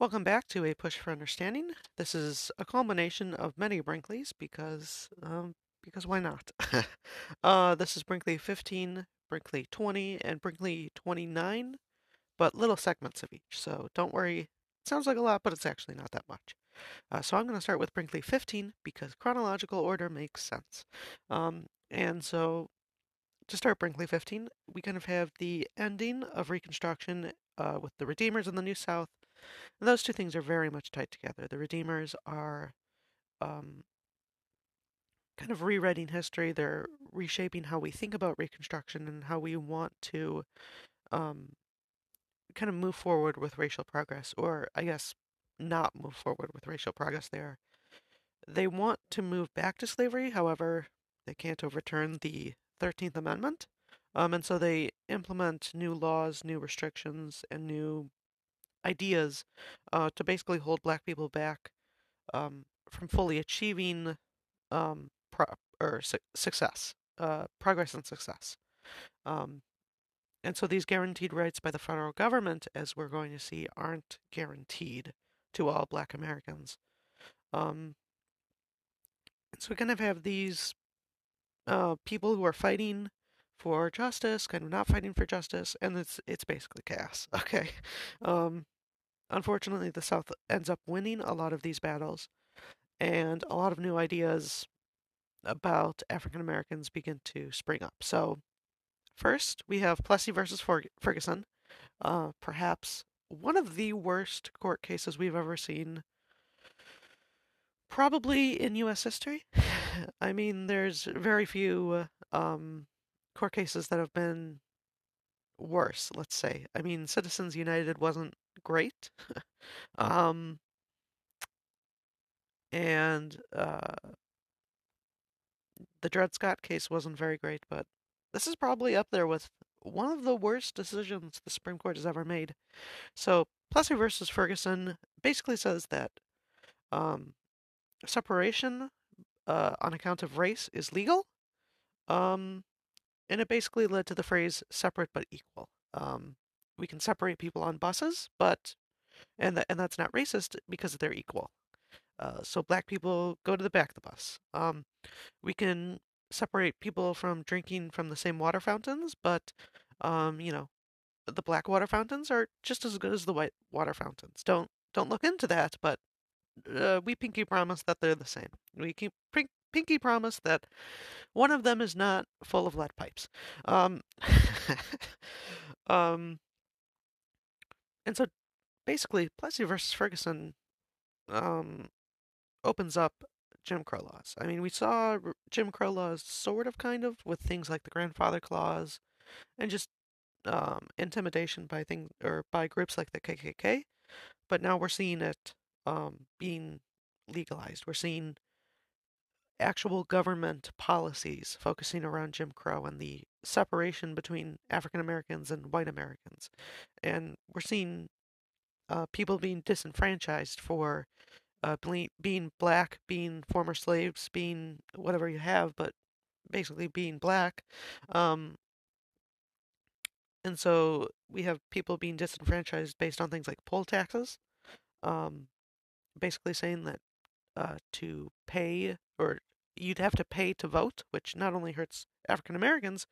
Welcome back to A Push for Understanding. This is a culmination of many Brinkleys because, um, because why not? uh, this is Brinkley 15, Brinkley 20, and Brinkley 29, but little segments of each. So don't worry. It sounds like a lot, but it's actually not that much. Uh, so I'm going to start with Brinkley 15 because chronological order makes sense. Um, and so to start Brinkley 15, we kind of have the ending of Reconstruction uh, with the Redeemers in the New South and those two things are very much tied together. The Redeemers are um, kind of rewriting history. They're reshaping how we think about Reconstruction and how we want to um, kind of move forward with racial progress, or I guess not move forward with racial progress. They are they want to move back to slavery. However, they can't overturn the Thirteenth Amendment, um, and so they implement new laws, new restrictions, and new ideas uh, to basically hold black people back um, from fully achieving um, pro- or su- success, uh, progress and success. Um, and so these guaranteed rights by the federal government, as we're going to see, aren't guaranteed to all black Americans. Um, so we kind of have these uh, people who are fighting for justice, kind of not fighting for justice, and it's it's basically chaos. Okay, um, unfortunately, the South ends up winning a lot of these battles, and a lot of new ideas about African Americans begin to spring up. So, first we have Plessy versus Ferguson, uh, perhaps one of the worst court cases we've ever seen. Probably in U.S. history. I mean, there's very few um, court cases that have been worse, let's say. I mean, Citizens United wasn't great. um, and uh, the Dred Scott case wasn't very great, but this is probably up there with one of the worst decisions the Supreme Court has ever made. So, Plessy versus Ferguson basically says that um, separation uh, on account of race is legal. Um, and it basically led to the phrase separate but equal. Um, we can separate people on buses, but and that and that's not racist because they're equal. Uh, so black people go to the back of the bus. Um, we can separate people from drinking from the same water fountains, but um, you know, the black water fountains are just as good as the white water fountains. Don't don't look into that, but uh, we pinky promise that they're the same. We keep pinky promise that one of them is not full of lead pipes. Um, um, and so basically, Plessy versus Ferguson um, opens up Jim Crow laws. I mean, we saw Jim Crow laws sort of kind of with things like the grandfather clause and just um, intimidation by things or by groups like the KKK. But now we're seeing it um, being legalized. We're seeing actual government policies focusing around Jim Crow and the separation between African Americans and white Americans. And we're seeing uh, people being disenfranchised for uh, being black, being former slaves, being whatever you have, but basically being black. Um, and so we have people being disenfranchised based on things like poll taxes, um, basically saying that uh, to pay or you'd have to pay to vote, which not only hurts African Americans,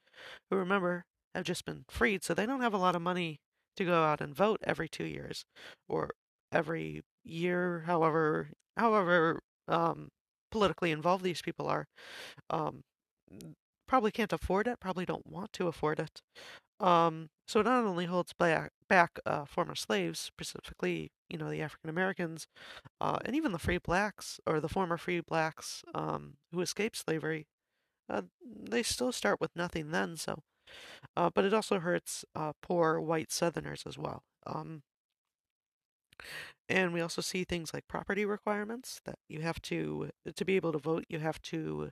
who remember have just been freed, so they don't have a lot of money to go out and vote every two years or every year, however however um, politically involved these people are. Um, probably can't afford it, probably don't want to afford it. Um, so it not only holds back, back uh, former slaves, specifically, you know, the African Americans, uh, and even the free blacks or the former free blacks um, who escaped slavery, uh, they still start with nothing then. So, uh, but it also hurts uh, poor white Southerners as well. Um, and we also see things like property requirements that you have to to be able to vote. You have to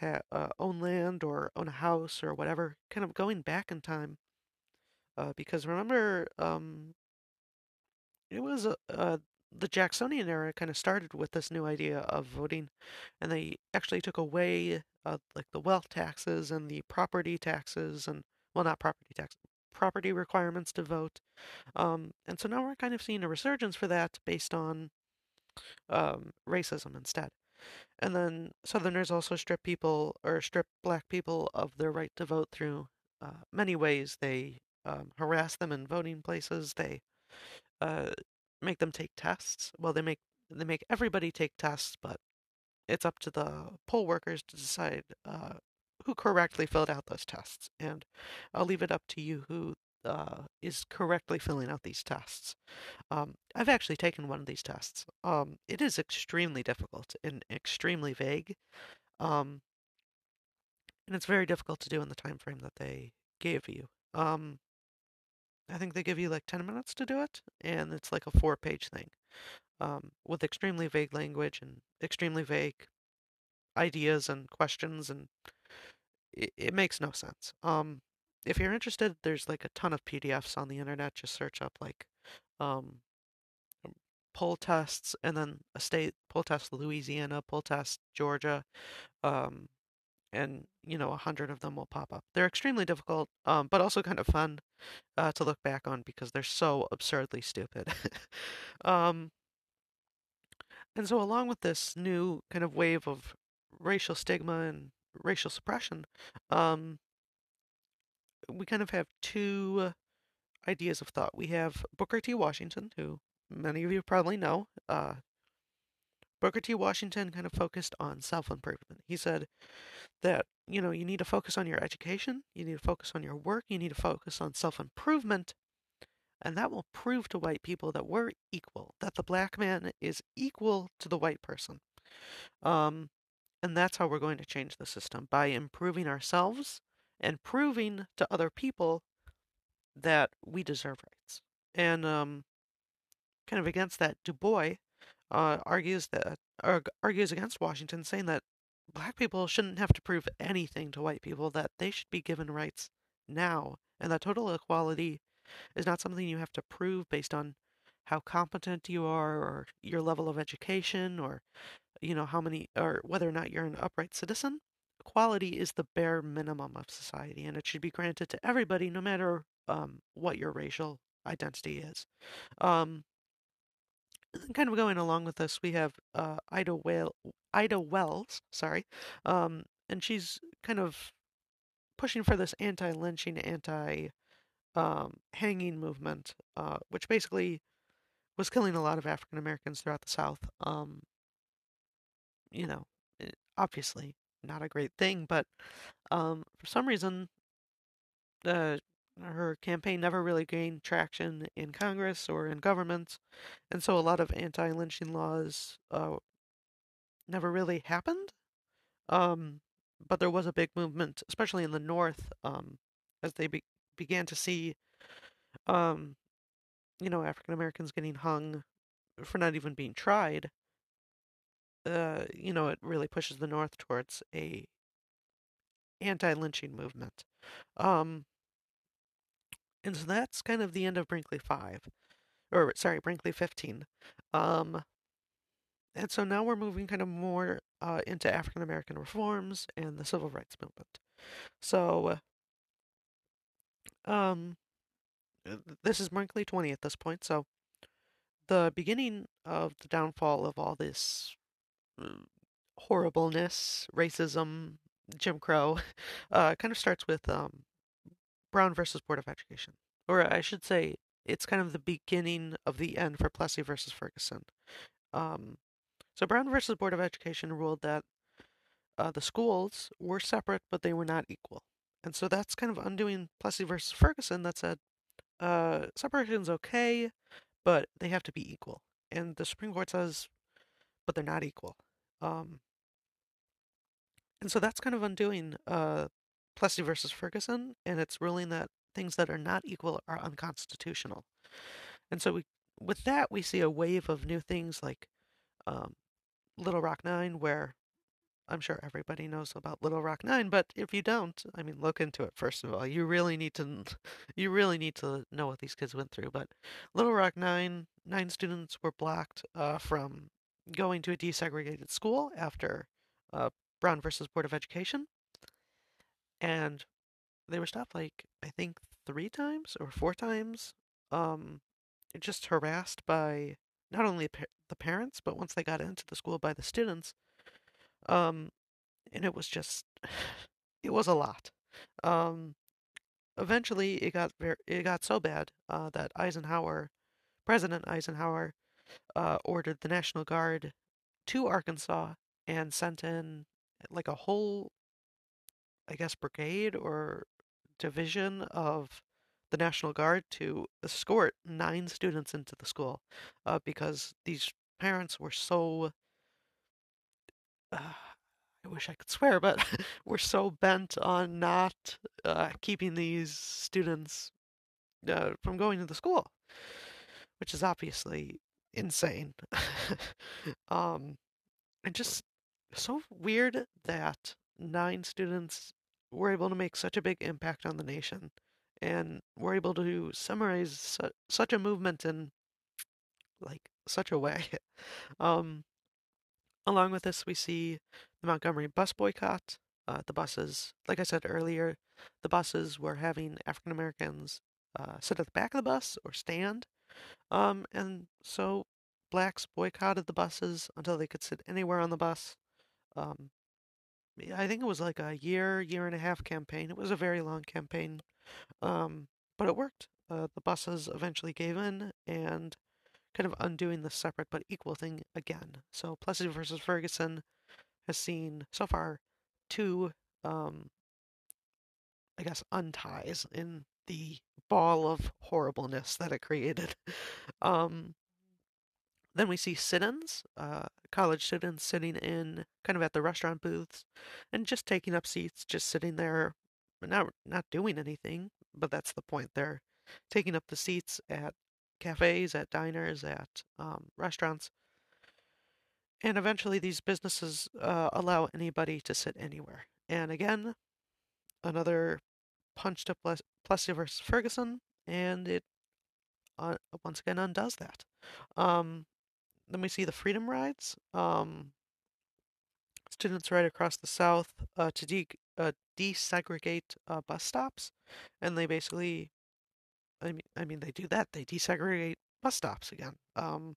ha- uh, own land or own a house or whatever, kind of going back in time. Uh, because remember, um, it was uh, uh, the Jacksonian era kind of started with this new idea of voting, and they actually took away uh, like the wealth taxes and the property taxes and well, not property tax, property requirements to vote. Um, and so now we're kind of seeing a resurgence for that based on um, racism instead. And then Southerners also strip people or strip black people of their right to vote through uh, many ways. They um, harass them in voting places. They uh, make them take tests. Well, they make they make everybody take tests, but it's up to the poll workers to decide uh, who correctly filled out those tests. And I'll leave it up to you who uh, is correctly filling out these tests. Um, I've actually taken one of these tests. Um, it is extremely difficult and extremely vague, um, and it's very difficult to do in the time frame that they gave you. Um, I think they give you like 10 minutes to do it, and it's like a four page thing um, with extremely vague language and extremely vague ideas and questions, and it, it makes no sense. Um, if you're interested, there's like a ton of PDFs on the internet. Just search up like um, poll tests and then a state poll test Louisiana, poll test Georgia, um, and you know a hundred of them will pop up. They're extremely difficult, um, but also kind of fun uh, to look back on because they're so absurdly stupid. um, and so, along with this new kind of wave of racial stigma and racial suppression, um, we kind of have two ideas of thought. We have Booker T. Washington, who many of you probably know. Uh, Booker T. Washington kind of focused on self improvement. He said that, you know, you need to focus on your education, you need to focus on your work, you need to focus on self improvement, and that will prove to white people that we're equal, that the black man is equal to the white person. Um, and that's how we're going to change the system by improving ourselves and proving to other people that we deserve rights. And um, kind of against that, Du Bois uh, argues that argues against Washington, saying that black people shouldn't have to prove anything to white people; that they should be given rights now, and that total equality is not something you have to prove based on how competent you are or your level of education or you know how many or whether or not you're an upright citizen equality is the bare minimum of society, and it should be granted to everybody, no matter um, what your racial identity is. Um, kind of going along with this, we have uh, Ida, Whale, Ida Wells, sorry, um, and she's kind of pushing for this anti-lynching, anti-hanging um, movement, uh, which basically was killing a lot of African Americans throughout the South. Um, you know, eh, obviously not a great thing, but um, for some reason, uh, her campaign never really gained traction in Congress or in government, and so a lot of anti-lynching laws uh, never really happened. Um, but there was a big movement, especially in the North, um, as they be- began to see, um, you know, African Americans getting hung for not even being tried uh, you know, it really pushes the North towards a anti-lynching movement. Um, and so that's kind of the end of Brinkley 5. Or, sorry, Brinkley 15. Um, and so now we're moving kind of more uh, into African American reforms and the civil rights movement. So, um, this is Brinkley 20 at this point. So, the beginning of the downfall of all this horribleness, racism, Jim Crow, uh, kind of starts with um, Brown versus Board of Education. Or I should say, it's kind of the beginning of the end for Plessy versus Ferguson. Um, so Brown versus Board of Education ruled that uh, the schools were separate, but they were not equal. And so that's kind of undoing Plessy versus Ferguson that said uh, separation's okay, but they have to be equal. And the Supreme Court says, but they're not equal. Um, and so that's kind of undoing uh, Plessy versus Ferguson, and it's ruling that things that are not equal are unconstitutional. And so we, with that, we see a wave of new things like um, Little Rock Nine, where I'm sure everybody knows about Little Rock Nine, but if you don't, I mean, look into it first of all. You really need to, you really need to know what these kids went through. But Little Rock Nine, nine students were blocked uh, from going to a desegregated school after uh, Brown versus Board of Education. And they were stopped like, I think, three times or four times, um, just harassed by not only the parents, but once they got into the school by the students. Um, and it was just, it was a lot. Um, eventually, it got very, it got so bad uh, that Eisenhower, President Eisenhower, uh, ordered the National Guard to Arkansas and sent in like a whole, I guess, brigade or division of the National Guard to escort nine students into the school uh, because these parents were so. Uh, I wish I could swear, but we're so bent on not uh, keeping these students uh, from going to the school, which is obviously insane. um, and just so weird that nine students were able to make such a big impact on the nation and were able to summarize su- such a movement in like such a way. um, along with this, we see the Montgomery bus boycott. Uh, the buses, like I said earlier, the buses were having African Americans uh, sit at the back of the bus or stand. Um, and so blacks boycotted the buses until they could sit anywhere on the bus. Um, I think it was like a year, year and a half campaign. It was a very long campaign, um, but it worked. Uh, the buses eventually gave in and kind of undoing the separate but equal thing again. So Plessy versus Ferguson has seen so far two, um, I guess, unties in the ball of horribleness that it created. um, then we see sit-ins, uh, college students sitting in kind of at the restaurant booths and just taking up seats, just sitting there, not not doing anything. But that's the point. They're taking up the seats at cafes, at diners, at um, restaurants, and eventually these businesses uh, allow anybody to sit anywhere. And again, another punch to Plessy versus Ferguson, and it uh, once again undoes that. Um, then we see the Freedom Rides. Um, students ride across the South uh, to de- uh, desegregate uh, bus stops, and they basically, I mean, I mean, they do that. They desegregate bus stops again. Um,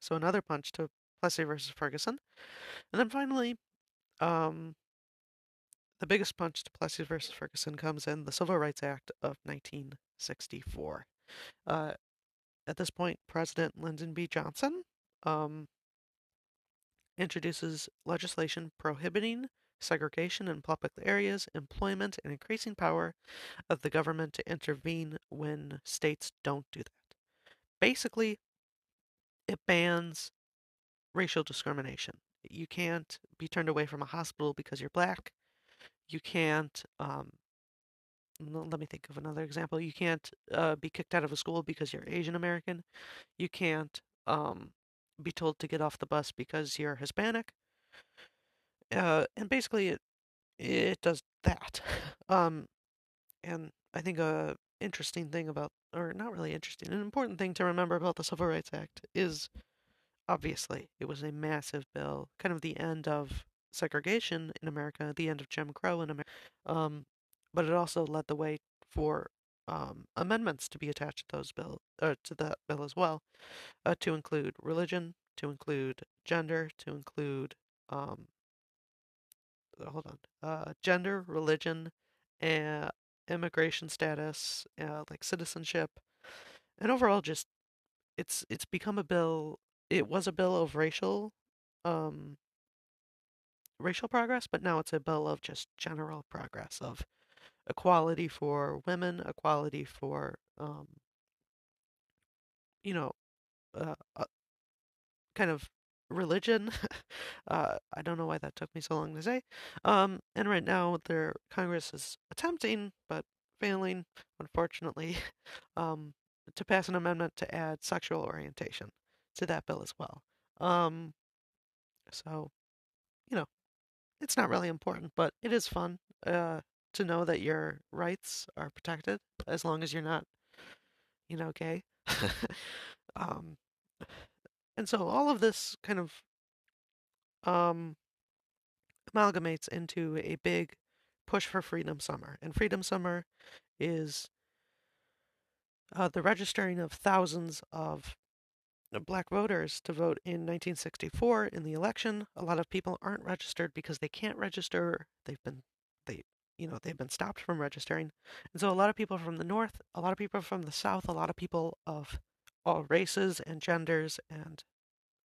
so another punch to Plessy versus Ferguson, and then finally, um, the biggest punch to Plessy versus Ferguson comes in the Civil Rights Act of 1964. Uh, at this point, President Lyndon B. Johnson um, introduces legislation prohibiting segregation in public areas, employment, and increasing power of the government to intervene when states don't do that. Basically, it bans racial discrimination. You can't be turned away from a hospital because you're black. You can't, um, let me think of another example. You can't uh, be kicked out of a school because you're Asian American. You can't um, be told to get off the bus because you're Hispanic. Uh, and basically, it it does that. Um, and I think a interesting thing about, or not really interesting, an important thing to remember about the Civil Rights Act is, obviously, it was a massive bill, kind of the end of segregation in America, the end of Jim Crow in America. Um, but it also led the way for um, amendments to be attached to those bill uh, to that bill as well, uh, to include religion, to include gender, to include um, hold on, uh, gender, religion, and immigration status, uh, like citizenship, and overall just it's it's become a bill. It was a bill of racial um, racial progress, but now it's a bill of just general progress of equality for women, equality for, um, you know, uh, uh, kind of religion. uh, I don't know why that took me so long to say. Um, and right now, their Congress is attempting, but failing, unfortunately, um, to pass an amendment to add sexual orientation to that bill as well. Um, so, you know, it's not really important, but it is fun. Uh, to know that your rights are protected as long as you're not, you know, gay. um, and so all of this kind of um, amalgamates into a big push for Freedom Summer. And Freedom Summer is uh, the registering of thousands of black voters to vote in 1964 in the election. A lot of people aren't registered because they can't register. They've been they you know they've been stopped from registering, and so a lot of people from the north, a lot of people from the south, a lot of people of all races and genders and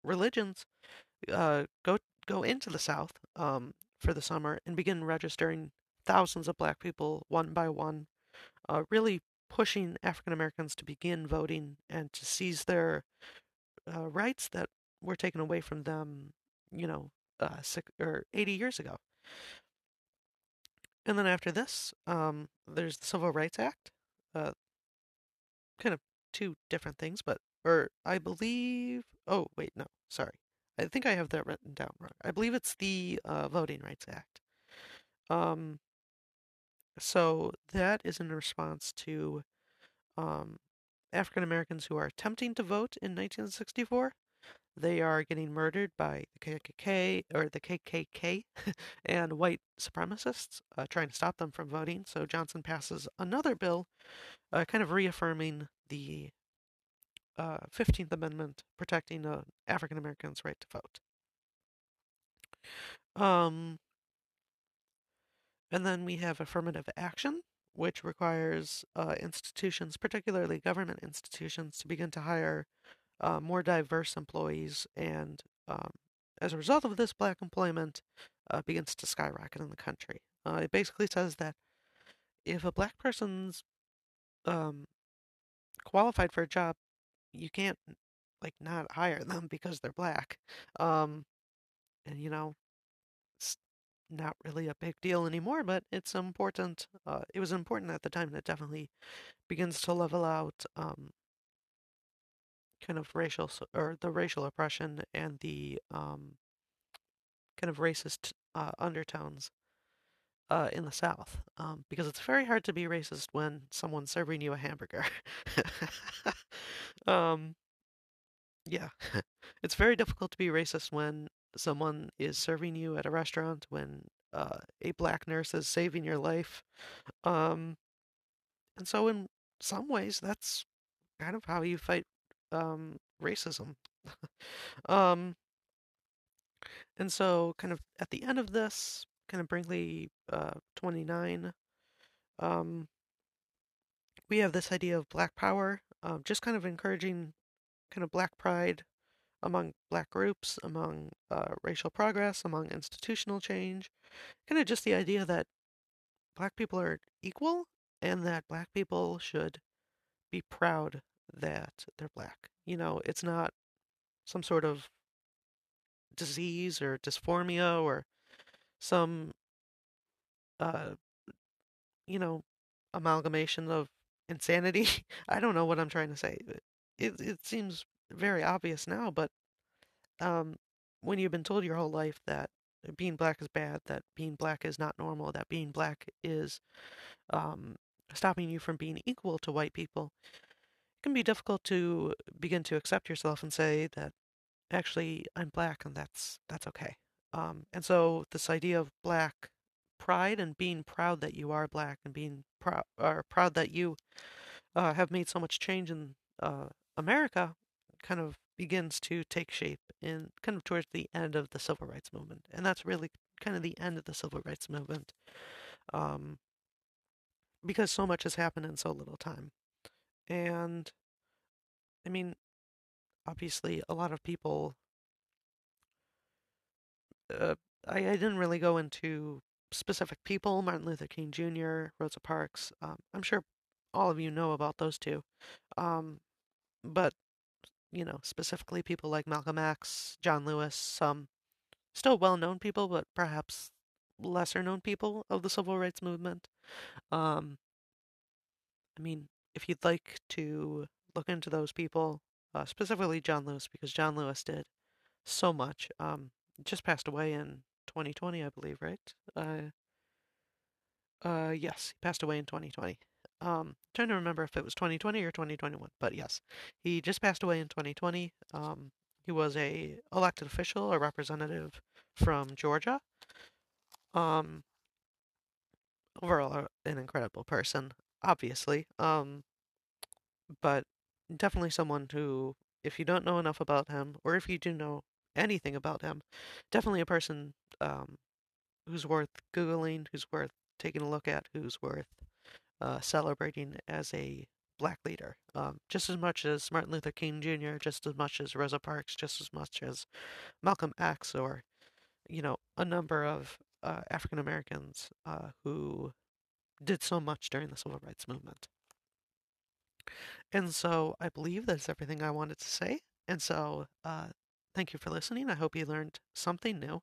religions uh, go go into the south um, for the summer and begin registering thousands of black people one by one, uh, really pushing African Americans to begin voting and to seize their uh, rights that were taken away from them, you know, uh, six, or 80 years ago. And then after this, um, there's the Civil Rights Act. Uh, kind of two different things, but, or I believe, oh, wait, no, sorry. I think I have that written down wrong. I believe it's the uh, Voting Rights Act. Um, so that is in response to um, African Americans who are attempting to vote in 1964. They are getting murdered by the KKK or the KKK and white supremacists uh, trying to stop them from voting. So Johnson passes another bill, uh, kind of reaffirming the uh, 15th Amendment protecting uh, African Americans' right to vote. Um, and then we have affirmative action, which requires uh, institutions, particularly government institutions, to begin to hire uh, more diverse employees. And um, as a result of this, black employment uh, begins to skyrocket in the country. Uh, it basically says that if a black person's um, qualified for a job, you can't like not hire them because they're black. Um, and you know, it's not really a big deal anymore, but it's important. Uh, it was important at the time, and it definitely begins to level out um, kind of racial or the racial oppression and the um, kind of racist uh, undertones uh, in the South, um, because it's very hard to be racist when someone's serving you a hamburger. um, yeah, it's very difficult to be racist when someone is serving you at a restaurant, when uh, a black nurse is saving your life. Um, and so, in some ways, that's kind of how you fight um, racism. um, and so, kind of at the end of this, kind of Brinkley uh, 29, um, we have this idea of black power, uh, just kind of encouraging kind of black pride among black groups, among uh, racial progress, among institutional change, kind of just the idea that black people are equal and that black people should be proud that they're black. You know, it's not some sort of disease or dysphoria or some, uh, you know, amalgamation of insanity. I don't know what I'm trying to say. It it seems very obvious now, but um, when you've been told your whole life that being black is bad, that being black is not normal, that being black is um, stopping you from being equal to white people, can be difficult to begin to accept yourself and say that actually I'm black and that's that's okay. Um, and so this idea of black pride and being proud that you are black and being proud or proud that you uh, have made so much change in uh, America kind of begins to take shape in kind of towards the end of the civil rights movement, and that's really kind of the end of the civil rights movement, um, because so much has happened in so little time, and I mean, obviously, a lot of people. Uh, I, I didn't really go into specific people, Martin Luther King Jr., Rosa Parks. Um, I'm sure all of you know about those two. Um, but you know, specifically people like Malcolm X, John Lewis, some still well-known people, but perhaps lesser-known people of the civil rights movement. Um, I mean, if you'd like to look into those people, uh, specifically John Lewis, because John Lewis did so much. Um, just passed away in 2020, I believe, right? Uh, uh, yes, he passed away in 2020. Um, trying to remember if it was 2020 or 2021, but yes, he just passed away in 2020. Um, he was a elected official, a representative from Georgia. Um, overall, an incredible person, obviously. Um, but definitely someone who, if you don't know enough about him, or if you do know anything about him, definitely a person um, who's worth Googling, who's worth taking a look at, who's worth uh, celebrating as a black leader. Um, just as much as Martin Luther King Jr., just as much as Rosa Parks, just as much as Malcolm X, or, you know, a number of uh, African Americans uh, who did so much during the civil rights movement. And so I believe that's everything I wanted to say. And so uh, thank you for listening. I hope you learned something new.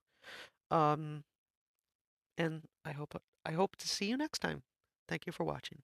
Um, and I hope I hope to see you next time. Thank you for watching.